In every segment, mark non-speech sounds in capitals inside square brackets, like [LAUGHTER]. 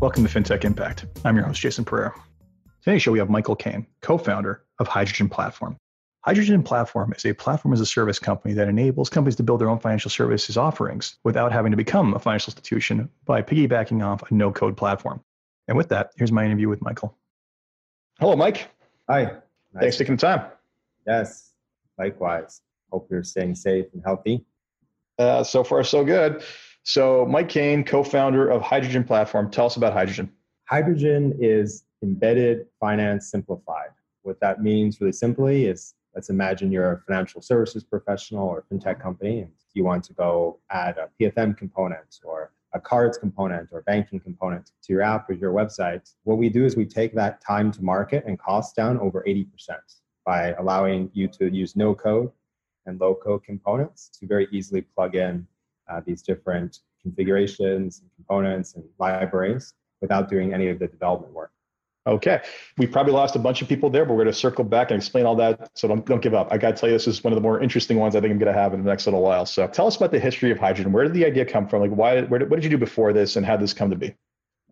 Welcome to FinTech Impact. I'm your host, Jason Pereira. Today's show, we have Michael Kane, co founder of Hydrogen Platform. Hydrogen Platform is a platform as a service company that enables companies to build their own financial services offerings without having to become a financial institution by piggybacking off a no code platform. And with that, here's my interview with Michael. Hello, Mike. Hi. Nice. Thanks for taking the time. Yes, likewise. Hope you're staying safe and healthy. Uh, so far, so good. So, Mike Kane, co founder of Hydrogen Platform, tell us about hydrogen. Hydrogen is embedded finance simplified. What that means, really simply, is let's imagine you're a financial services professional or fintech company and you want to go add a PFM component or a cards component or banking component to your app or your website. What we do is we take that time to market and cost down over 80% by allowing you to use no code and low code components to very easily plug in uh, these different configurations and components and libraries without doing any of the development work. Okay. We probably lost a bunch of people there, but we're going to circle back and explain all that. So don't, don't give up. I got to tell you, this is one of the more interesting ones I think I'm going to have in the next little while. So tell us about the history of hydrogen. Where did the idea come from? Like, why, where did, what did you do before this and how did this come to be?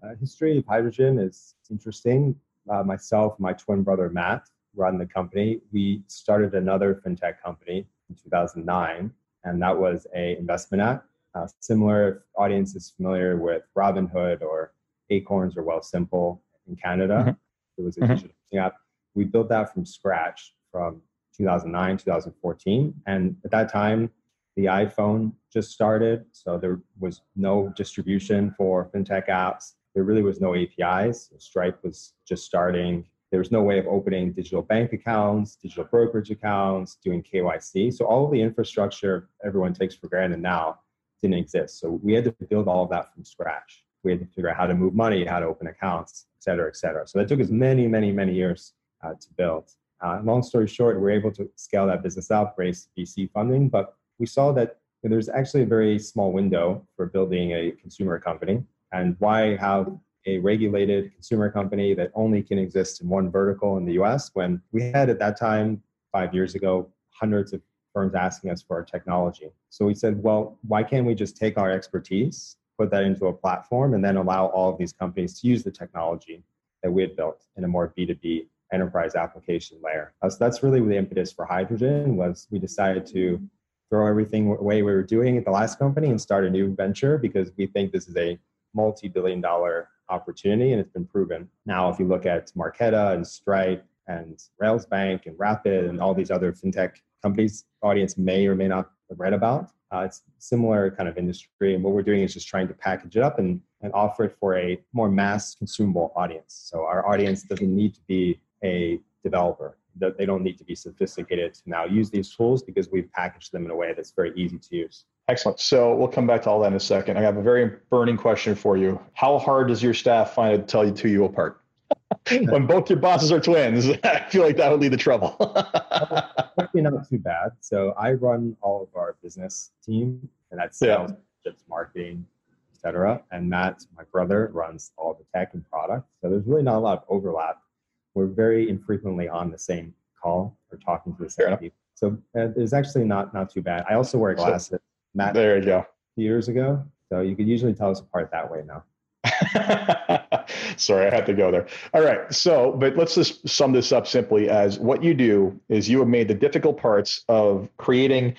Uh, history of hydrogen is interesting. Uh, myself, my twin brother, Matt, run the company. We started another fintech company in 2009, and that was a investment app uh, similar audience is familiar with Robinhood or Acorns or Wealthsimple in Canada. Mm-hmm. It was a mm-hmm. digital app. We built that from scratch from 2009, 2014. And at that time, the iPhone just started. So there was no distribution for fintech apps. There really was no APIs. Stripe was just starting. There was no way of opening digital bank accounts, digital brokerage accounts, doing KYC. So all of the infrastructure everyone takes for granted now didn't exist. So we had to build all of that from scratch. We had to figure out how to move money, how to open accounts, et cetera, et cetera. So that took us many, many, many years uh, to build. Uh, long story short, we were able to scale that business up, raise VC funding, but we saw that there's actually a very small window for building a consumer company. And why have a regulated consumer company that only can exist in one vertical in the US when we had at that time, five years ago, hundreds of firms asking us for our technology. So we said, well, why can't we just take our expertise, put that into a platform, and then allow all of these companies to use the technology that we had built in a more B2B enterprise application layer. So that's really the impetus for hydrogen was we decided to throw everything away we were doing at the last company and start a new venture because we think this is a multi-billion dollar opportunity and it's been proven. Now, if you look at Marqeta and Stripe and Railsbank and Rapyd and all these other fintech companies audience may or may not have read about. Uh, it's similar kind of industry, and what we're doing is just trying to package it up and, and offer it for a more mass consumable audience. So our audience doesn't need to be a developer. They don't need to be sophisticated to now use these tools because we've packaged them in a way that's very easy to use. Excellent. So we'll come back to all that in a second. I have a very burning question for you. How hard does your staff find it to tell you two you apart? [LAUGHS] when both your bosses are twins, [LAUGHS] I feel like that would lead to trouble. [LAUGHS] Actually, not too bad. So I run all of our business team, and that's sales, yeah. marketing, etc. And Matt, my brother, runs all the tech and product. So there's really not a lot of overlap. We're very infrequently on the same call or talking to the same people. So uh, it's actually not not too bad. I also wear glasses. So, Matt, there you go. Years ago, so you could usually tell us apart that way now. [LAUGHS] Sorry, I had to go there. All right. So, but let's just sum this up simply as what you do is you have made the difficult parts of creating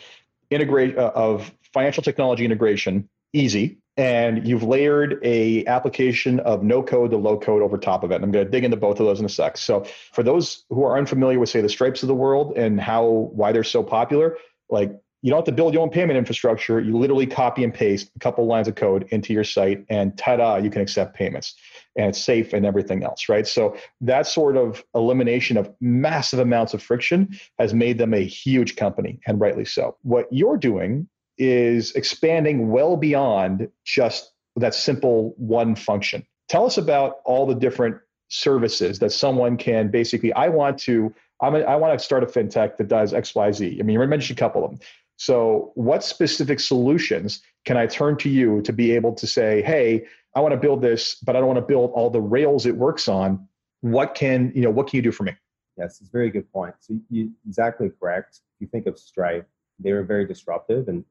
integrate uh, of financial technology integration easy and you've layered a application of no code to low code over top of it. And I'm going to dig into both of those in a sec. So for those who are unfamiliar with say the stripes of the world and how why they're so popular, like you don't have to build your own payment infrastructure. You literally copy and paste a couple lines of code into your site, and ta-da, you can accept payments, and it's safe and everything else, right? So that sort of elimination of massive amounts of friction has made them a huge company, and rightly so. What you're doing is expanding well beyond just that simple one function. Tell us about all the different services that someone can basically. I want to. I'm a, I want to start a fintech that does X, Y, Z. I mean, you mentioned a couple of them. So, what specific solutions can I turn to you to be able to say, hey, I want to build this, but I don't want to build all the rails it works on. What can you know? What can you do for me? Yes, it's a very good point. So you exactly correct. If you think of Stripe, they were very disruptive, and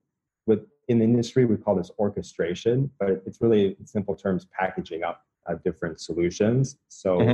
with in the industry we call this orchestration, but it's really in simple terms packaging up uh, different solutions. So mm-hmm.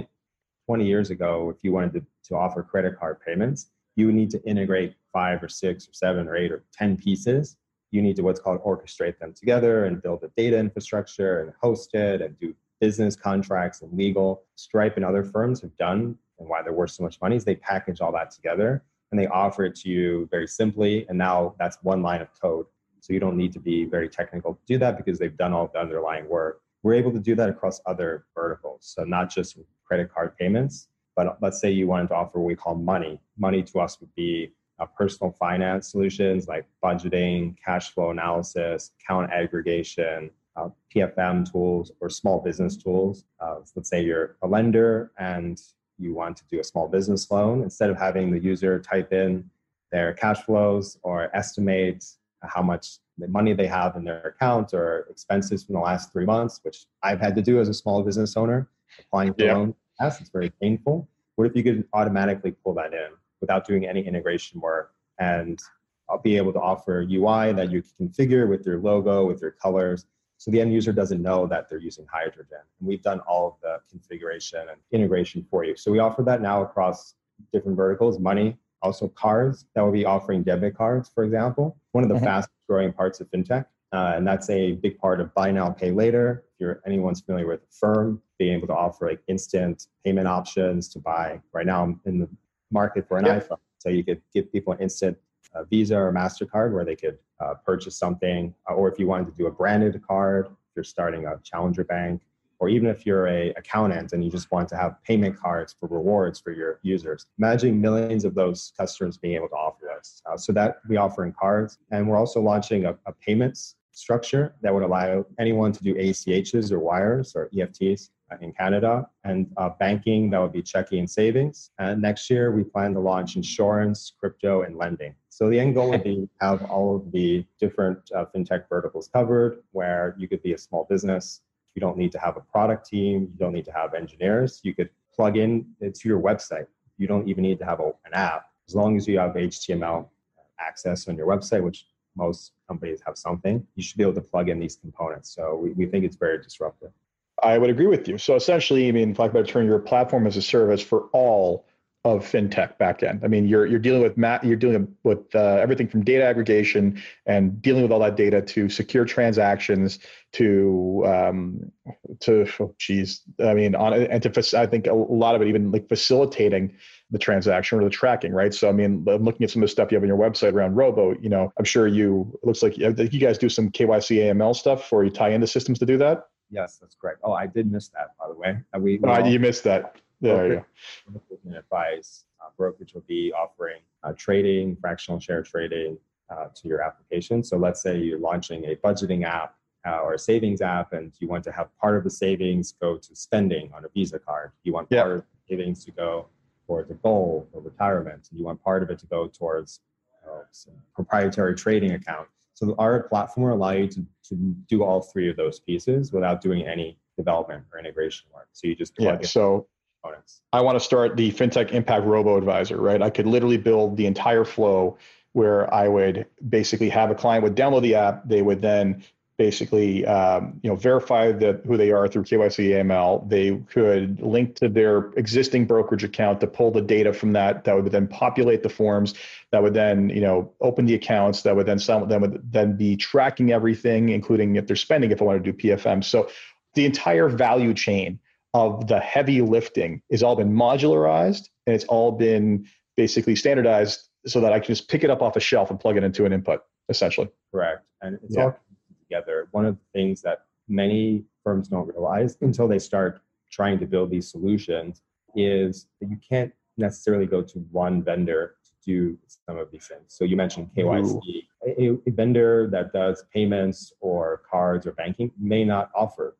20 years ago, if you wanted to, to offer credit card payments, you would need to integrate five or six or seven or eight or 10 pieces. You need to what's called orchestrate them together and build a data infrastructure and host it and do business contracts and legal. Stripe and other firms have done, and why they're worth so much money is they package all that together and they offer it to you very simply. And now that's one line of code. So you don't need to be very technical to do that because they've done all the underlying work. We're able to do that across other verticals. So not just credit card payments, but let's say you wanted to offer what we call money. Money to us would be uh, personal finance solutions like budgeting, cash flow analysis, account aggregation, uh, PFM tools, or small business tools. Uh, so let's say you're a lender and you want to do a small business loan. Instead of having the user type in their cash flows or estimate how much money they have in their account or expenses from the last three months, which I've had to do as a small business owner, applying for yeah. loan. Yes, it's very painful. What if you could automatically pull that in without doing any integration work and I'll be able to offer UI that you can configure with your logo, with your colors. So the end user doesn't know that they're using hydrogen. And we've done all of the configuration and integration for you. So we offer that now across different verticals, money, also cards that will be offering debit cards, for example. One of the mm-hmm. fastest growing parts of fintech. Uh, and that's a big part of buy now, pay later. If you're anyone's familiar with Affirm, being able to offer like instant payment options to buy. Right now, I'm in the market for an yep. iPhone, so you could give people an instant uh, Visa or Mastercard where they could uh, purchase something, uh, or if you wanted to do a branded card, if you're starting a challenger bank, or even if you're a accountant and you just want to have payment cards for rewards for your users. Imagine millions of those customers being able to offer this. Uh, so that we offer in cards, and we're also launching a, a payments structure that would allow anyone to do ACHs or wires or EFTs uh, in Canada, and uh, banking that would be checking and savings. And next year, we plan to launch insurance, crypto, and lending. So the end goal would be have all of the different uh, fintech verticals covered, where you could be a small business. You don't need to have a product team. You don't need to have engineers. You could plug in to your website. You don't even need to have a, an app. As long as you have HTML access on your website, which most companies have something, you should be able to plug in these components. So we, we think it's very disruptive. I would agree with you. So essentially, I mean, like about turn your platform as a service for all of fintech backend. I mean, you're you're dealing with Matt, you're dealing with uh, everything from data aggregation and dealing with all that data to secure transactions to um, to oh, geez, I mean, on and to I think a lot of it even like facilitating the transaction or the tracking, right? So I mean, I'm looking at some of the stuff you have on your website around Robo. You know, I'm sure you it looks like you guys do some KYC AML stuff, or you tie into systems to do that. Yes, that's correct. Oh, I did miss that, by the way. Uh, we, we oh, you missed that. There you go. Advice uh, brokerage will be offering uh, trading, fractional share trading uh, to your application. So let's say you're launching a budgeting app uh, or a savings app, and you want to have part of the savings go to spending on a Visa card. You want part of the savings to go towards a goal or retirement, and you want part of it to go towards uh, proprietary trading account. So our platform will allow you to, to do all three of those pieces without doing any development or integration work. So you just plug yeah, so I want to start the FinTech Impact Robo Advisor, right? I could literally build the entire flow where I would basically have a client would download the app, they would then basically um, you know verify that who they are through KYC AML. They could link to their existing brokerage account to pull the data from that. That would then populate the forms. That would then you know open the accounts. That would then some them would then be tracking everything, including if they're spending. If I want to do PFM, so the entire value chain of the heavy lifting has all been modularized and it's all been basically standardized so that I can just pick it up off a shelf and plug it into an input, essentially. Correct. And it's yeah. all together. One of the things that many firms don't realize until they start trying to build these solutions is that you can't necessarily go to one vendor to do some of these things. So you mentioned KYC. A, a, vendor that does payments or cards or banking may not offer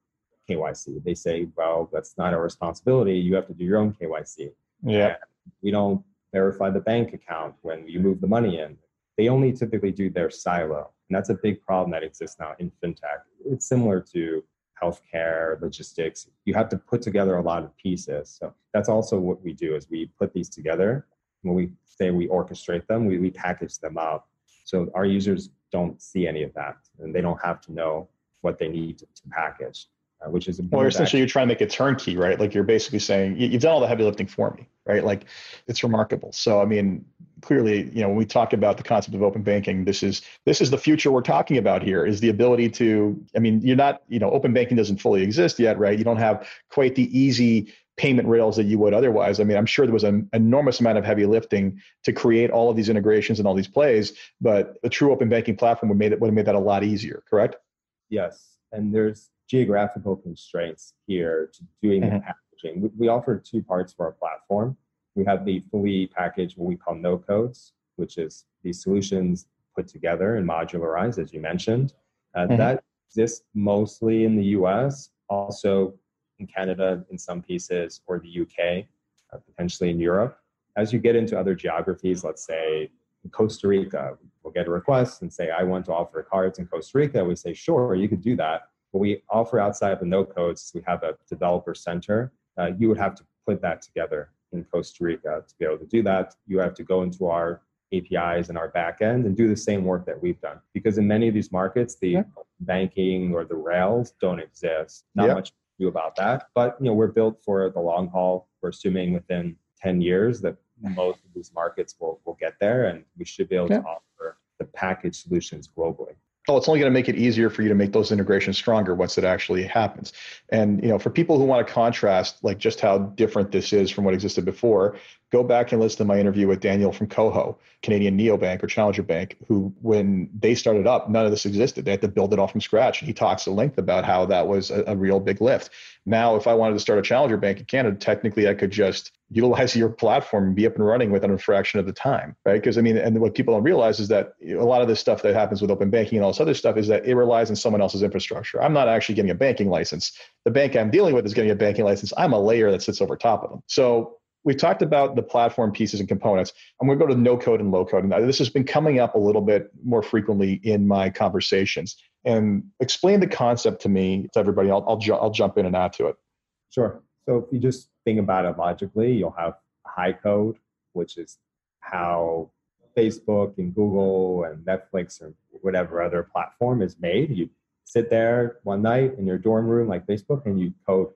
KYC. They say, well, that's not our responsibility. You have to do your own KYC. Yeah. And we don't verify the bank account when you move the money in. They only typically do their silo. And that's a big problem that exists now in fintech. It's similar to healthcare, logistics. You have to put together a lot of pieces. So that's also what we do is we put these together. When we say we orchestrate them, we, we package them up. So our users don't see any of that and they don't have to know what they need to, to package. Uh, which is well, essentially you're trying to make a turnkey, right? Like you're basically saying you've done all the heavy lifting for me, right? Like it's remarkable. So I mean, clearly, you know, when we talk about the concept of open banking, this is this is the future we're talking about here. Is the ability to, I mean, you're not, you know, open banking doesn't fully exist yet, right? You don't have quite the easy payment rails that you would otherwise. I mean, I'm sure there was an enormous amount of heavy lifting to create all of these integrations and all these plays, but a true open banking platform would made it would have made that a lot easier, correct? Yes. And there's geographical constraints here to doing mm-hmm. the packaging. We, we offer two parts of our platform. We have the fully packaged, what we call no codes, which is these solutions put together and modularized, as you mentioned. Uh, mm-hmm. That exists mostly in the US, also in Canada in some pieces, or the UK, uh, potentially in Europe. As you get into other geographies, let's say Costa Rica, we'll get a request and say, I want to offer cards in Costa Rica. We say, sure, you could do that. What we offer outside of the no codes, we have a developer center. Uh, you would have to put that together in Costa Rica to be able to do that. You have to go into our APIs and our backend and do the same work that we've done. Because in many of these markets, the yeah. banking or the rails don't exist. Not yeah. much to do about that. But you know, we're built for the long haul. We're assuming within 10 years that most of these markets will, will get there and we should be able yeah. to offer the package solutions globally oh it's only going to make it easier for you to make those integrations stronger once it actually happens. And you know for people who want to contrast like just how different this is from what existed before go back and listen to my interview with daniel from KOHO, canadian neobank or challenger bank who when they started up none of this existed they had to build it all from scratch and he talks at length about how that was a, a real big lift now if i wanted to start a challenger bank in canada technically i could just utilize [LAUGHS] your platform and be up and running within a fraction of the time, right? Because I mean, and what people don't realize is that a lot of this stuff that happens with open banking and all this other stuff is that it relies on someone else's infrastructure. I'm not actually getting a banking license. The bank I'm dealing with is getting a banking license. I'm a layer that sits over top of them. So we've talked about the platform pieces and components. I'm going to go to no code and low code. And this has been coming up a little bit more frequently in my conversations. And explain the concept to me, to everybody. I'll, I'll, ju- I'll jump in and add to it. Sure. So if you just think about it logically, you'll have high code, which is how Facebook and Google and Netflix or whatever other platform is made. You sit there one night in your dorm room like Facebook and you code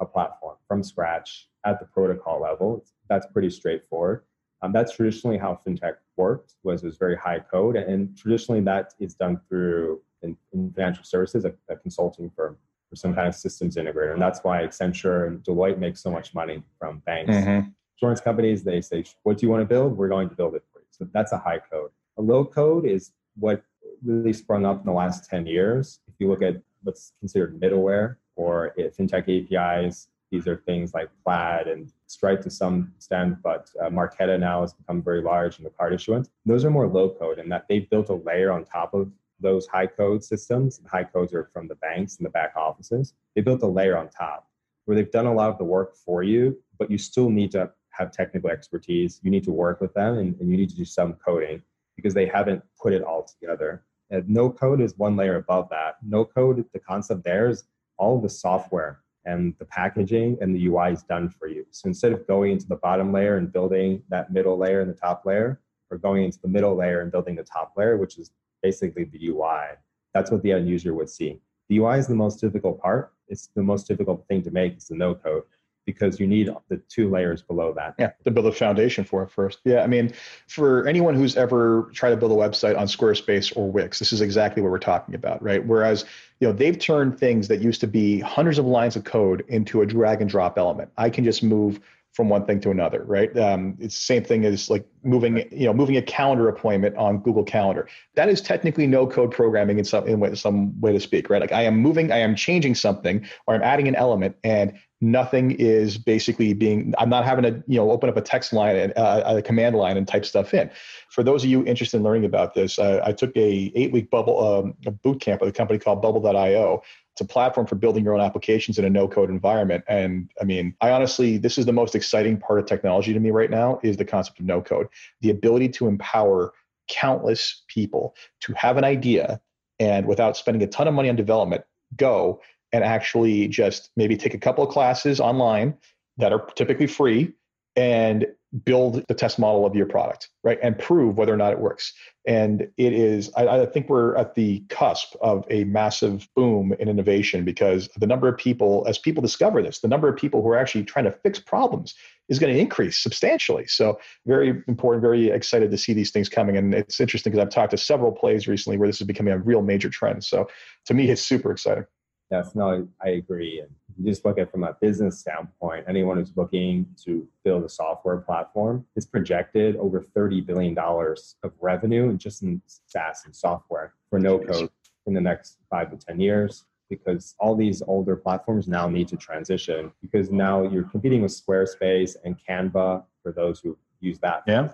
a platform from scratch at the protocol level. That's pretty straightforward. Um, that's traditionally how fintech worked was was very high code and traditionally that is done through in, in financial services a, a consulting firm or some kind of systems integrator. And that's why Accenture and Deloitte make so much money from banks. Mm-hmm. Insurance companies, they say, What do you want to build? We're going to build it for you. So that's a high code. A low code is what really sprung up in the last 10 years. If you look at what's considered middleware or fintech APIs, these are things like Plaid and Stripe to some extent, but uh, Marqeta now has become very large in the card issuance. Those are more low code in that they've built a layer on top of those high code systems, high codes are from the banks and the back offices, they built a layer on top where they've done a lot of the work for you, but you still need to have technical expertise. You need to work with them and, and you need to do some coding because they haven't put it all together. And no code is one layer above that. No code, the concept there is all of the software and the packaging and the UI is done for you. So instead of going into the bottom layer and building that middle layer and the top layer, or going into the middle layer and building the top layer, which is basically the UI. That's what the end user would see. The UI is the most difficult part. It's the most difficult thing to make. It's the no code because you need the two layers below that. Yeah, to build a foundation for it first. Yeah, I mean, for anyone who's ever tried to build a website on Squarespace or Wix, this is exactly what we're talking about, right? Whereas, you know, they've turned things that used to be hundreds of lines of code into a drag and drop element. I can just move from one thing to another, right? Um, it's the same thing as like moving, you know, moving a calendar appointment on Google Calendar. That is technically no code programming in some in way, some way to speak, right? Like I am moving, I am changing something, or I'm adding an element, and nothing is basically being. I'm not having to, you know, open up a text line and uh, a command line and type stuff in. For those of you interested in learning about this, uh, I took a eight week bubble um, a boot camp with a company called Bubble.io it's a platform for building your own applications in a no code environment. And I mean, I honestly, this is the most exciting part of technology to me right now is the concept of no code, the ability to empower countless people to have an idea and without spending a ton of money on development, go and actually just maybe take a couple of classes online that are typically free and build the test model of your product, right? And prove whether or not it works. And it is, I, I, think we're at the cusp of a massive boom in innovation because the number of people, as people discover this, the number of people who are actually trying to fix problems is going to increase substantially. So, very important, very excited to see these things coming. And it's interesting because I've talked to several plays recently where this is becoming a real major trend. So, to me, it's super exciting. Yes, no, I agree. And you just look at from a business standpoint, anyone who's looking to build a software platform is projected over $30 billion of revenue just in SaaS and software for no code in the next five to 10 years because all these older platforms now need to transition because now you're competing with Squarespace and Canva for those who use that. Yeah.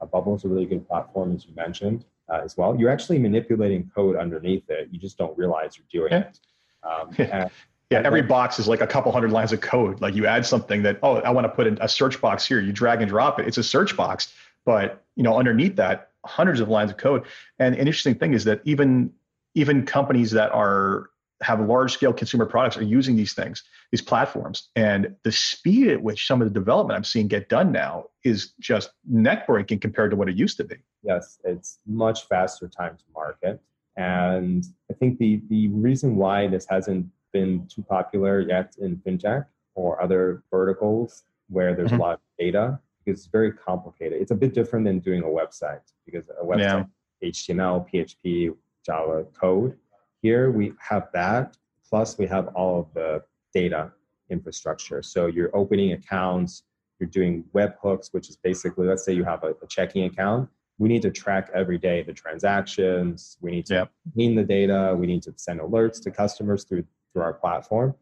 A Bubble is a really good platform, as you mentioned, uh, as well. You're actually manipulating code underneath it. You just don't realize you're doing yeah. it. Um, [LAUGHS] and, yeah, every box is like a couple hundred lines of code. Like you add something that, oh, I want to put in a search box here. You drag and drop it. It's a search box, but you know, underneath that, hundreds of lines of code. And an interesting thing is that even even companies that are have large scale consumer products are using these things, these platforms. And the speed at which some of the development I'm seeing get done now is just neck breaking compared to what it used to be. Yes, it's much faster time to market. And I think the, the reason why this hasn't been too popular yet in fintech or other verticals where there's mm-hmm. a lot of data because it's very complicated. It's a bit different than doing a website because a website, yeah. HTML, PHP, Java code. Here we have that, plus we have all of the data infrastructure. So you're opening accounts, you're doing webhooks, which is basically, let's say you have a, a checking account we need to track every day the transactions. We need to yep. clean the data. We need to send alerts to customers through through our platform.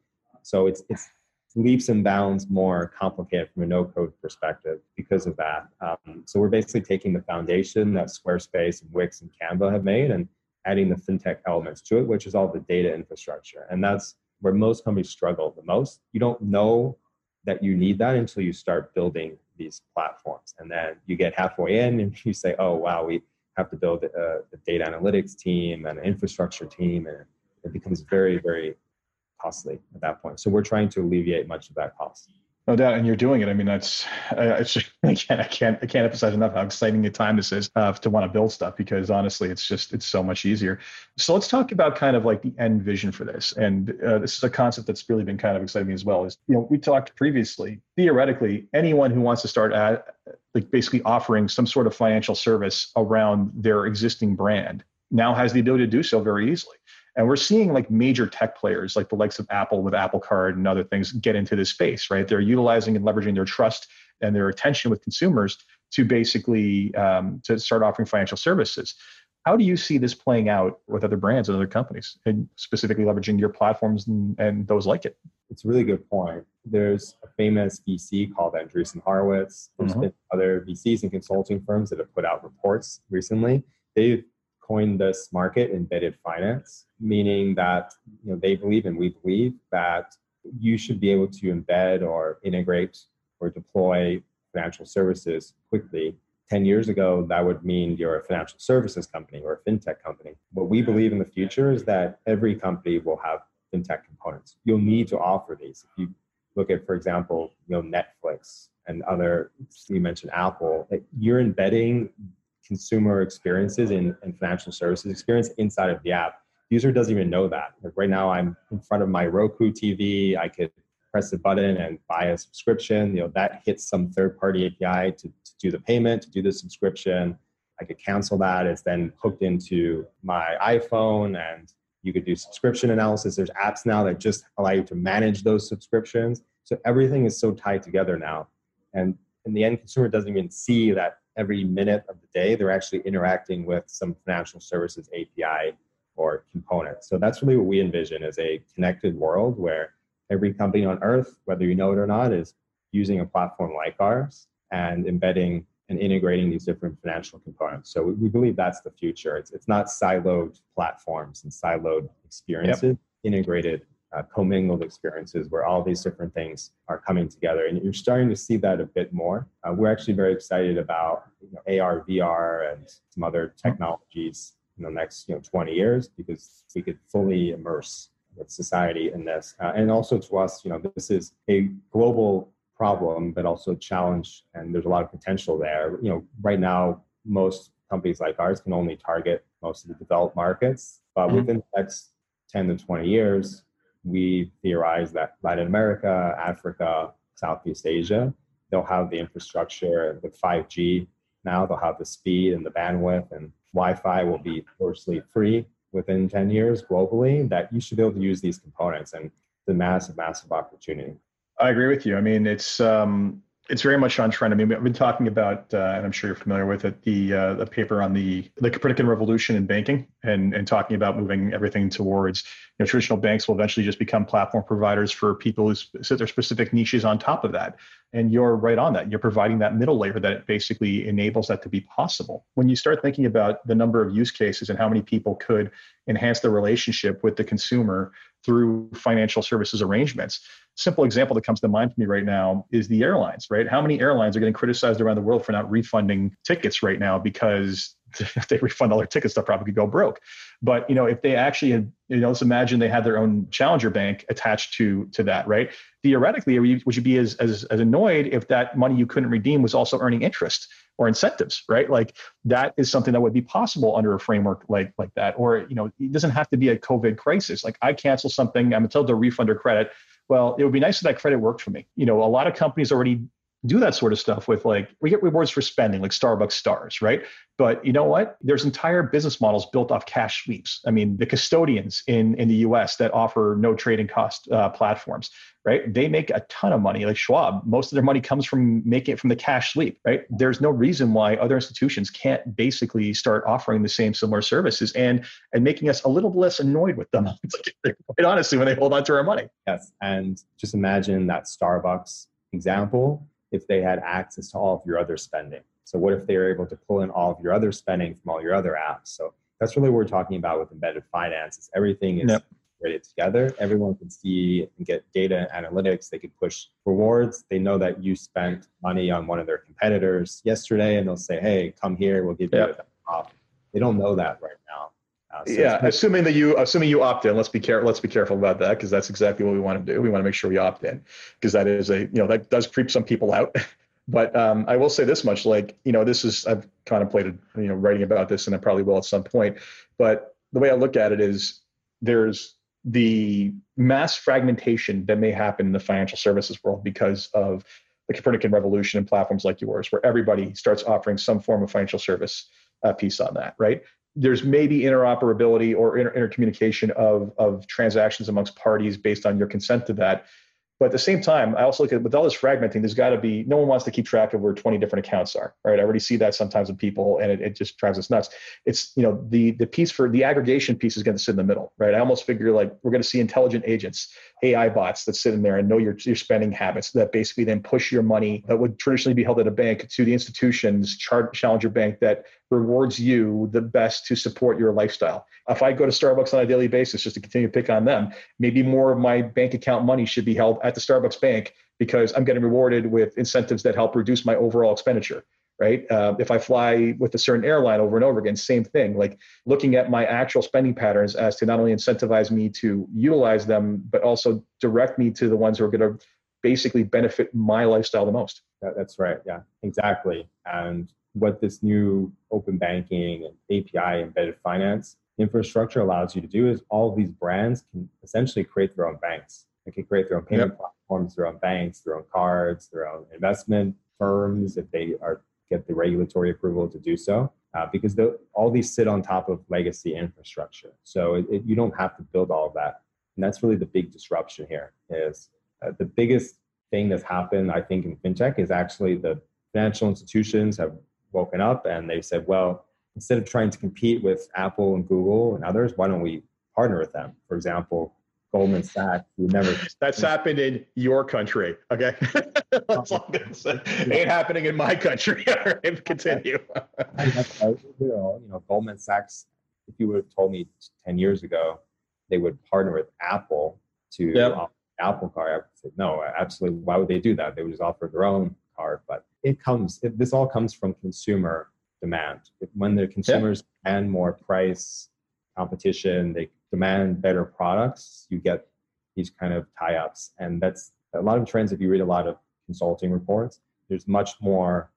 So it's it's leaps and bounds more complicated from a no code perspective because of that. Um, so we're basically taking the foundation that Squarespace and Wix and Canva have made and adding the fintech elements to it, which is all the data infrastructure. And that's where most companies struggle the most. You don't know that you need that until you start building these platforms. And then you get halfway in and [LAUGHS] you say, oh, wow, we have to build a, a data analytics team and an infrastructure team. And it becomes very, very costly at that point. So we're trying to alleviate much of that cost. No doubt, and you're doing it. I mean, that's uh, it's just, [LAUGHS] again, I can't I can't emphasize enough how exciting a time this is uh, to want to build stuff because honestly, it's just it's so much easier. So let's talk about kind of like the end vision for this, and uh, this is a concept that's really been kind of exciting as well. Is you know we talked previously theoretically anyone who wants to start at like basically offering some sort of financial service around their existing brand now has the ability to do so very easily. And we're seeing like major tech players like the likes of Apple with Apple Card and other things get into this space, right? They're utilizing and leveraging their trust and their attention with consumers to basically um, to start offering financial services. How do you see this playing out with other brands and other companies, and specifically leveraging your platforms and, and those like it? It's a really good point. There's a famous VC called Andreessen Horowitz. There's mm-hmm. been other VCs and consulting firms that have put out reports recently. They've coined this market embedded finance, meaning that you know they believe and we believe that you should be able to embed or integrate or deploy financial services quickly. 10 years ago, that would mean you're a financial services company or a fintech company. What we believe in the future is that every company will have fintech components. You'll need to offer these. If you look at, for example, you know, Netflix and other, you mentioned Apple, you're embedding consumer experiences and, and financial services experience inside of the app. The user doesn't even know that. Like right now, I'm in front of my Roku TV. I could press a button and buy a subscription. You know that hits some third-party API to, to do the payment, to do the subscription. I could cancel that. It's then hooked into my iPhone, and you could do subscription analysis. There's apps now that just allow you to manage those subscriptions. So everything is so tied together now, and in the end consumer doesn't even see that every minute of the day, they're actually interacting with some financial services API or component. So that's really what we envision as a connected world where every company on earth, whether you know it or not, is using a platform like ours and embedding and integrating these different financial components. So we, believe that's the future. It's, it's not siloed platforms and siloed experiences, yep. integrated uh, commingled experiences where all these different things are coming together. And you're starting to see that a bit more. Uh, we're actually very excited about you know, AR, VR, and some other technologies in the next you know 20 years because we could fully immerse with society in this. Uh, and also to us, you know, this is a global problem, but also a challenge, and there's a lot of potential there. You know, right now, most companies like ours can only target most of the developed markets, but mm-hmm. within the next 10 to 20 years, we theorize that Latin America, Africa, Southeast Asia, they'll have the infrastructure with 5G now, they'll have the speed and the bandwidth, and Wi Fi will be virtually free within 10 years globally. That you should be able to use these components, and the massive, massive opportunity. I agree with you. I mean, it's um, it's very much on trend. I mean, I've been talking about, uh, and I'm sure you're familiar with it, the uh, the paper on the the Copernican revolution in banking, and and talking about moving everything towards you know traditional banks will eventually just become platform providers for people who sit their specific niches on top of that. And you're right on that. You're providing that middle layer that basically enables that to be possible. When you start thinking about the number of use cases and how many people could enhance the relationship with the consumer through financial services arrangements. Simple example that comes to mind for me right now is the airlines, right? How many airlines are getting criticized around the world for not refunding tickets right now because [LAUGHS] if they refund all their tickets, they'll probably go broke. But you know, if they actually had, you know, let's imagine they had their own challenger bank attached to to that, right? Theoretically, would you be as, as as annoyed if that money you couldn't redeem was also earning interest or incentives, right? Like that is something that would be possible under a framework like like that. Or you know, it doesn't have to be a COVID crisis. Like I cancel something, I'm entitled to refund or credit. Well, it would be nice if that credit worked for me. You know, a lot of companies already do that sort of stuff with like we get rewards for spending like starbucks stars right? But you know what? There's entire business models built off cash sweeps. I mean the custodians in in the us that offer no trading cost uh, platforms right? They make a ton of money. Like schwab most of their money comes from making it from the cash sweep right? There's no reason why other institutions can't basically start offering the same similar services and and making us a little less annoyed with them [LAUGHS] quite honestly when they hold on to our money. Yes and just imagine that starbucks example if they had access to all of your other spending. So what if they were able to pull in all of your other spending from all your other apps? So that's really what we're talking about with embedded finance. Is everything is yep. integrated together. Everyone can see and get data analytics. They could push rewards. They know that you spent money on one of their competitors yesterday, and they'll say, "Hey, come here. We'll give you a off." They don't know that right now. Uh, so yeah, assuming that you assuming you opt in, let's be careful. Let's be careful about that because that's exactly what we want to do. We want to make sure we opt in because that is a you know that does creep some people out. [LAUGHS] but um, I will say this much: like you know, this is I've contemplated you know writing about this, and I probably will at some point. But the way I look at it is there's the mass fragmentation that may happen in the financial services world because of the Copernican revolution and platforms like yours, where everybody starts offering some form of financial service uh, piece on that, right? There's maybe interoperability or inter- intercommunication of, of transactions amongst parties based on your consent to that. But at the same time, I also look at with all this fragmenting, there's got to be no one wants to keep track of where 20 different accounts are. Right. I already see that sometimes with people and it, it just drives us nuts. It's, you know, the the piece for the aggregation piece is going to sit in the middle, right? I almost figure like we're going to see intelligent agents, AI bots that sit in there and know your, your spending habits that basically then push your money that would traditionally be held at a bank to the institutions, challenger bank that rewards you the best to support your lifestyle. If I go to Starbucks on a daily basis just to continue to pick on them, maybe more of my bank account money should be held at the Starbucks bank because I'm getting rewarded with incentives that help reduce my overall expenditure. Right. Uh, if I fly with a certain airline over and over again, same thing. Like looking at my actual spending patterns as to not only incentivize me to utilize them, but also direct me to the ones who are going to basically benefit my lifestyle the most. That's right. Yeah, exactly. And what this new open banking and API embedded finance infrastructure allows you to do is all of these brands can essentially create their own banks. They can create their own payment yep. platforms, their own banks, their own cards, their own investment firms if they are get the regulatory approval to do so. Uh, because the, all these sit on top of legacy infrastructure, so it, it, you don't have to build all of that. And that's really the big disruption here. Is uh, the biggest thing that's happened, I think, in fintech is actually the financial institutions have woken up and they said, well, instead of trying to compete with Apple and Google and others, why don't we partner with them? For example, Goldman Sachs. We never. [LAUGHS] That's happened in your country. Okay, [LAUGHS] that's all I'm gonna say. Ain't happening in my country. [LAUGHS] All right, continue. Uh, you know, Goldman Sachs. If you would have told me ten years ago, they would partner with Apple to yep. Apple Card. I would say no, absolutely. Why would they do that? They would just offer their own card. But it comes. It, this all comes from consumer demand. When the consumers yeah. demand more price competition, they demand better products. You get these kind of tie-ups, and that's a lot of trends. If you read a lot of consulting reports. There's much more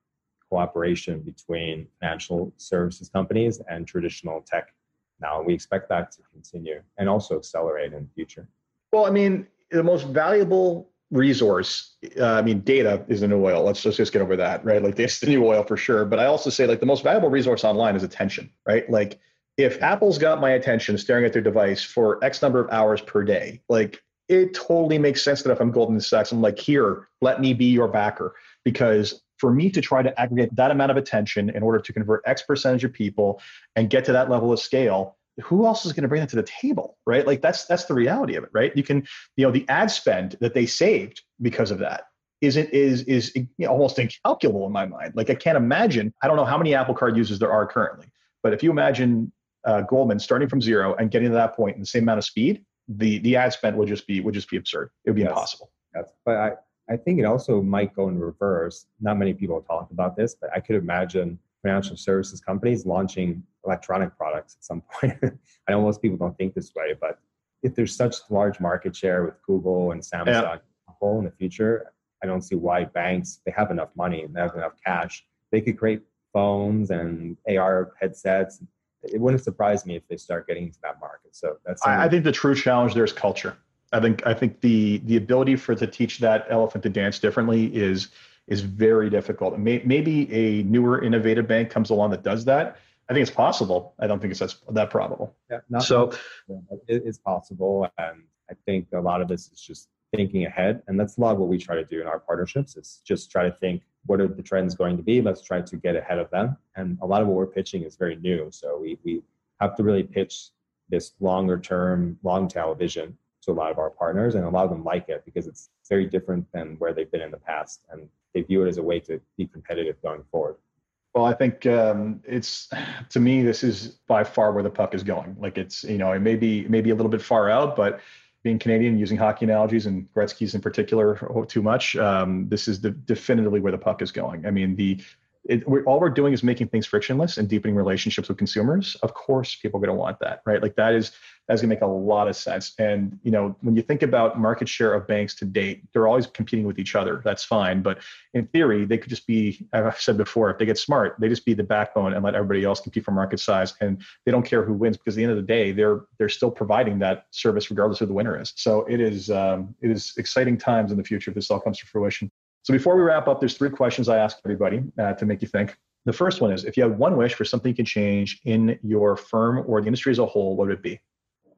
cooperation between financial services companies and traditional tech now. We expect that to continue and also accelerate in the future. Well, I mean, the most valuable resource, uh, I mean, data is the new oil. Let's, let's just get over that, right? Like, it's the new oil for sure. But I also say, like, the most valuable resource online is attention, right? Like, if Apple's got my attention staring at their device for X number of hours per day, like, it totally makes sense that if I'm Goldman Sachs, I'm like, here, let me be your backer. Because for me to try to aggregate that amount of attention in order to convert X percentage of people and get to that level of scale, who else is going to bring that to the table, right? Like that's that's the reality of it, right? You can, you know, the ad spend that they saved because of that isn't is is you know, almost incalculable in my mind. Like I can't imagine. I don't know how many Apple Card users there are currently, but if you imagine uh, Goldman starting from zero and getting to that point in the same amount of speed, the the ad spend would just be would just be absurd. It would be yes. impossible. Yes. But I I think it also might go in reverse. Not many people talk about this, but I could imagine financial services companies launching electronic products at some [LAUGHS] point. I know most people don't think this way, but if there's such large market share with Google and Samsung yeah. Apple in the future, I don't see why banks, they have enough money and they have enough cash, they could create phones and AR headsets. It wouldn't surprise me if they start getting into that market. So that's I, I think the true challenge there is culture. I think I think the the ability for to teach that elephant to dance differently is is very difficult. May, maybe a newer, innovative bank comes along that does that. I think it's possible. I don't think it's that, that probable. Yeah, not, so it is possible, and I think a lot of this is just thinking ahead, and that's a lot of what we try to do in our partnerships. Is just try to think what are the trends going to be. Let's try to get ahead of them, and a lot of what we're pitching is very new. So we we have to really pitch this longer term, long tail vision to a lot of our partners, and a lot of them like it because it's very different than where they've been in the past, and they view it as a way to be competitive going forward. Well, I think um, it's to me this is by far where the puck is going. Like it's you know it may be maybe a little bit far out, but being Canadian, using hockey analogies and Gretzky's in particular too much, um, this is the, definitively where the puck is going. I mean the it, we're, all we're doing is making things frictionless and deepening relationships with consumers. Of course, people are going to want that, right? Like that is that's going to make a lot of sense. And you know, when you think about market share of banks to date, they're always competing with each other. That's fine, but in theory, they could just be. as I've said before, if they get smart, they just be the backbone and let everybody else compete for market size, and they don't care who wins because at the end of the day, they're they're still providing that service regardless of who the winner is. So it is um, it is exciting times in the future if this all comes to fruition. So before we wrap up, there's three questions I ask everybody uh, to make you think. The first one is if you had one wish for something you can change in your firm or the industry as a whole, what would it be?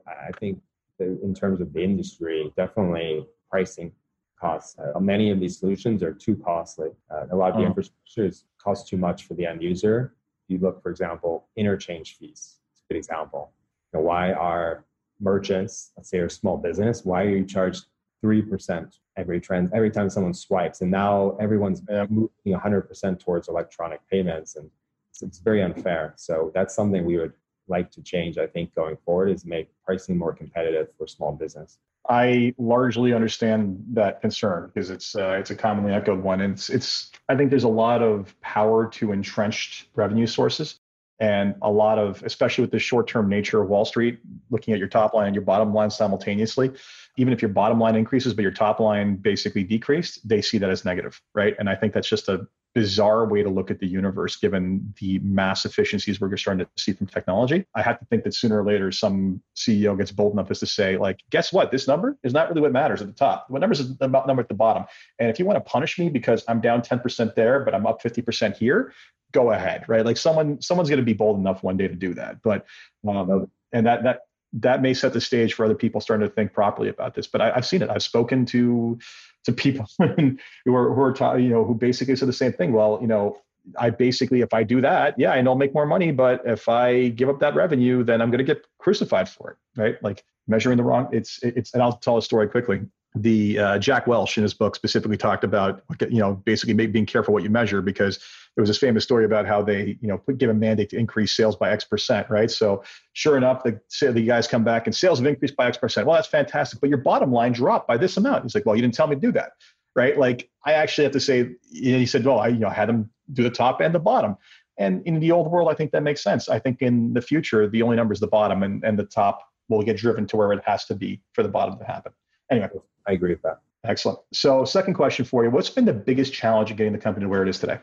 I think in terms of the industry, definitely pricing costs. Uh, many of these solutions are too costly. Uh, a lot of the mm. infrastructure costs too much for the end user. If you look, for example, interchange fees. It's a good example. You know, why are merchants, let's say a small business, why are you charged 3% every trend every time someone swipes and now everyone's moving 100% towards electronic payments and it's, it's, very unfair. So that's something we would like to change i think going forward is make pricing more competitive for small business. I largely understand that concern because it's uh, it's a commonly echoed one and it's it's i think there's a lot of power to entrenched revenue sources and a lot of especially with the short-term nature of wall street looking at your top line and your bottom line simultaneously even if your bottom line increases but your top line basically decreased they see that as negative right? And i think that's just a bizarre way to look at the universe given the mass efficiencies we're starting to see from technology. I have to think that sooner or later some ceo gets bold enough as to say like guess what? This number is not really what matters at the top. What numbers is the number at the bottom? And if you want to punish me because i'm down 10% there but i'm up 50% here go ahead right? Like someone someone's going to be bold enough one day to do that. But um, and that that that may set the stage for other people starting to think properly about this. But I, have seen it. I've spoken to to people [LAUGHS] who are who are ta- you know who basically said the same thing. Well, you know, I basically if I do that, yeah, I know I'll make more money, but if I give up that revenue, then I'm going to get crucified for it, right? Like measuring the wrong. It's it's and I'll tell a story quickly the uh, Jack Welch in his book specifically talked about you know basically being careful what you measure because there was this famous story about how they you know give a mandate to increase sales by X percent right? So sure enough the the guys come back and sales have increased by X percent. Well that's fantastic but your bottom line dropped by this amount. He's like well you didn't tell me to do that right? Like I actually have to say he said well I you know had them do the top and the bottom. And in the old world I think that makes sense. I think in the future the only number is the bottom and and the top will get driven to where it has to be for the bottom to happen. Anyway. I agree with that. Excellent. So, second question for you What's been the biggest challenge in getting the company to where it is today?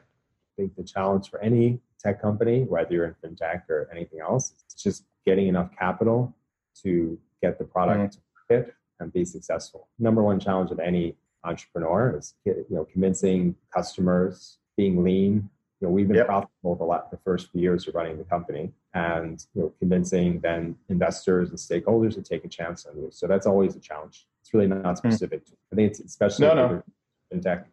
I think the challenge for any tech company, whether you're in fintech or anything else, it's just getting enough capital to get the product mm-hmm. to market and be successful. Number one challenge of any entrepreneur is you know convincing customers, being lean. You know, we've been yep. profitable the, last, the first few years of running the company, and you know, convincing then investors and stakeholders to take a chance on you. So that's always a challenge. It's really not hmm. specific. Mm. I think it's especially no, no. fintech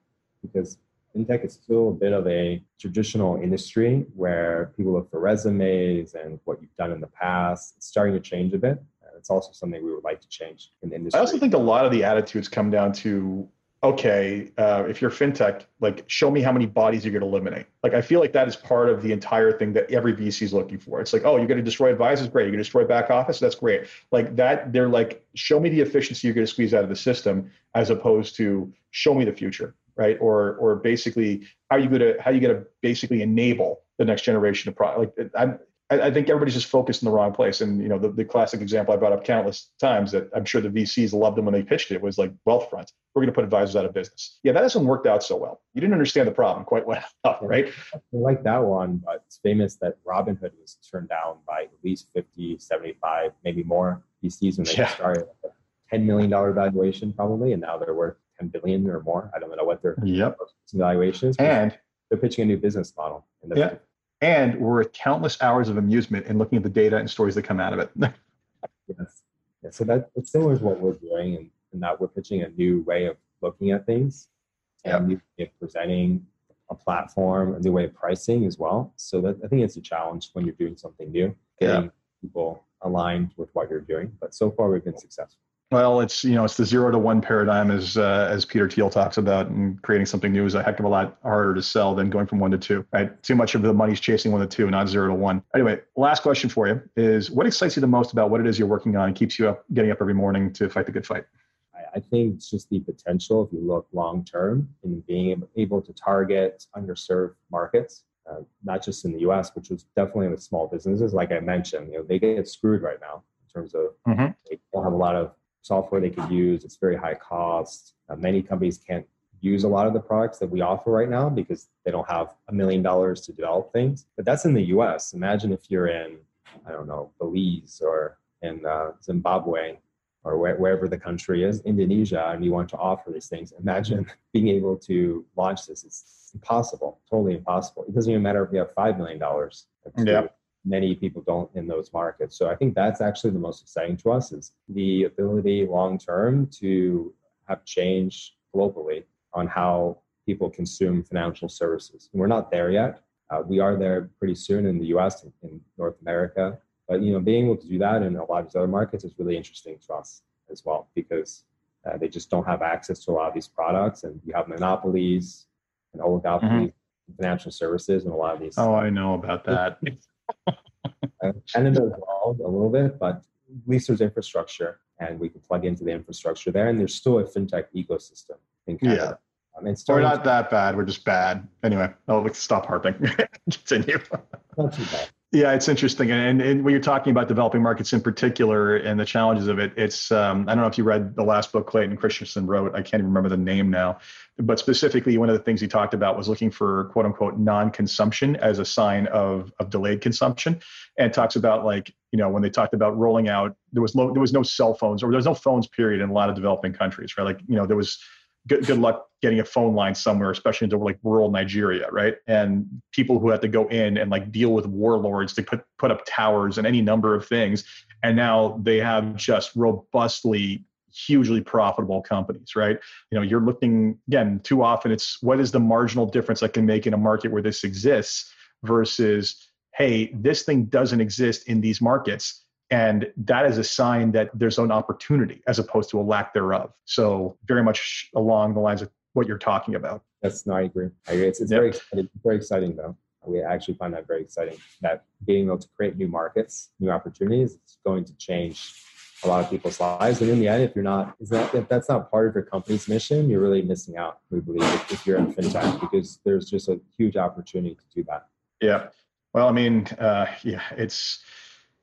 because fintech is still a bit of a traditional industry where people look for resumes and what you've done in the past. It's starting to change a bit. It's also something we would like to change in the industry. I also think a lot of the attitudes come down to okay, uh, if you're fintech, like show me how many bodies you're going to eliminate. Like I feel like that is part of the entire thing that every VC is looking for. It's like, oh, you're going to destroy advisors, great. You're going to destroy back office, that's great. Like that, they're like, show me the efficiency you're going to squeeze out of the system, as opposed to show me the future, right? Or or basically how you to how you going to basically enable the next generation of product. Like I'm I, I, think everybody's just focused in the wrong place. And you know, the, the classic example I brought up countless times that I'm sure the VCs loved them when they pitched it was like Wealthfront. We're going to put advisors out of business. Yeah, that hasn't worked out so well. You didn't understand the problem quite well, [LAUGHS] right? I like that one, but it's famous that Robinhood was turned down by at least 50, 75, maybe more VCs when they yeah. started. $10 million valuation probably, and now they're worth 10 billion or more. I don't know what their yep. valuation is. And they're pitching a new business model. yeah and we're at countless hours of amusement in looking at the data and stories that come out of it. [LAUGHS] yes. Yeah, so that, it's similar to what we're doing, and, and that we're pitching a new way of looking at things and new presenting a platform, a new way of pricing as well. So that, I think it's a challenge when you're doing something new, getting people aligned with what you're doing. But so far, we've been successful. Well, it's you know it's the zero to one paradigm as uh, as Peter Thiel talks about, and creating something new is a heck of a lot harder to sell than going from one to two. Right? Too much of the money's chasing one to two, not zero to one. Anyway, last question for you is: What excites you the most about what it is you're working on and keeps you up, getting up every morning to fight the good fight? I think it's just the potential, if you look long term, in being able to target underserved markets, uh, not just in the U.S., which is definitely with small businesses. Like I mentioned, you know, they get screwed right now in terms of mm-hmm. they don't have a lot of software they could use. It's very high cost. Uh, many companies can't use a lot of the products that we offer right now because they don't have a million dollars to develop things. But that's in the US. Imagine if you're in, I don't know, Belize or in uh, Zimbabwe or wh- wherever the country is, Indonesia, and you want to offer these things. Imagine [LAUGHS] being able to launch this. It's impossible, totally impossible. It doesn't even matter if you have $5 million. Yeah many people don't in those markets. So I think that's actually the most exciting to us is the ability long term to have change globally on how people consume financial services. And we're not there yet. Uh, we are there pretty soon in the U.S. and in North America. But you know, being able to do that in a lot of these other markets is really interesting to us as well because uh, they just don't have access to a lot of these products, and you have monopolies and oligopolies, mm-hmm. financial services, and a lot of these. Oh, I know about that. [LAUGHS] Canada evolved a little bit, but at least there's infrastructure and we can plug into the infrastructure there. And there's still a fintech ecosystem in Canada. Yeah. Um, we're not that bad. We're just bad. Anyway, let's stop harping. [LAUGHS] Continue. Not too bad. Yeah, it's interesting, and, and when you're talking about developing markets in particular and the challenges of it, it's um, I don't know if you read the last book Clayton Christensen wrote. I can't even remember the name now, but specifically, one of the things he talked about was looking for quote unquote non-consumption as a sign of of delayed consumption, and talks about like you know when they talked about rolling out there was low, there was no cell phones or there was no phones period in a lot of developing countries, right? Like you know there was good, good luck getting a phone line somewhere, especially into like rural Nigeria, right? And people who had to go in and like deal with warlords to put put up towers and any number of things, and now they have just robustly hugely profitable companies right? You know you're looking again too often it's what is the marginal difference i can make in a market where this exists versus hey this thing doesn't exist in these markets and that is a sign that there's an opportunity as opposed to a lack thereof. So very much along the lines of what you're talking about. That's no, I agree. I agree. It's, it's yep. very exciting, very exciting though. We actually find that very exciting that being able to create new markets, new opportunities, is going to change a lot of people's lives. And in the end, if you're not, is that if that's not part of your company's mission, you're really missing out. We believe if, if you're in fintech because there's just a huge opportunity to do that. Yeah. Well, I mean, uh, yeah, it's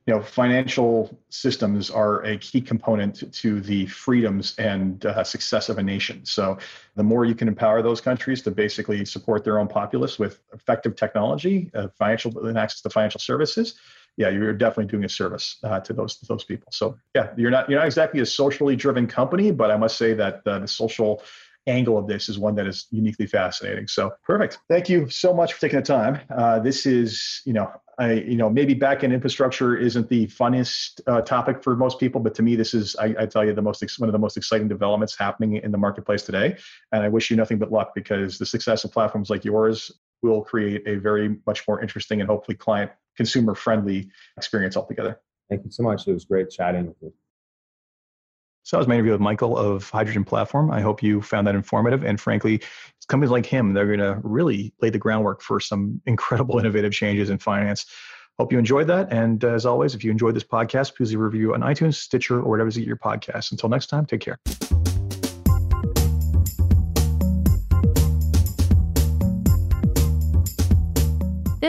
you know, financial systems are a key component to the freedoms and uh, success of a nation. So, the more you can empower those countries to basically support their own populace with effective technology, uh, financial and access to financial services, yeah, you're definitely doing a service uh, to those to those people. So, yeah, you're not you're not exactly a socially driven company, but I must say that uh, the social angle of this is one that is uniquely fascinating. So perfect. Thank you so much for taking the time. Uh, this is, you know, I, you know, maybe back end infrastructure isn't the funnest uh, topic for most people, but to me, this is, I, I tell you, the most one of the most exciting developments happening in the marketplace today. And I wish you nothing but luck because the success of platforms like yours will create a very much more interesting and hopefully client consumer friendly experience altogether. Thank you so much. It was great chatting with you. So that was my interview with Michael of Hydrogen Platform. I hope you found that informative. And frankly, companies like him, they're going to really lay the groundwork for some incredible [LAUGHS] innovative changes in finance. Hope you enjoyed that. And as always, if you enjoyed this podcast, please review on iTunes, Stitcher, or whatever you get your podcast. Until next time, take care.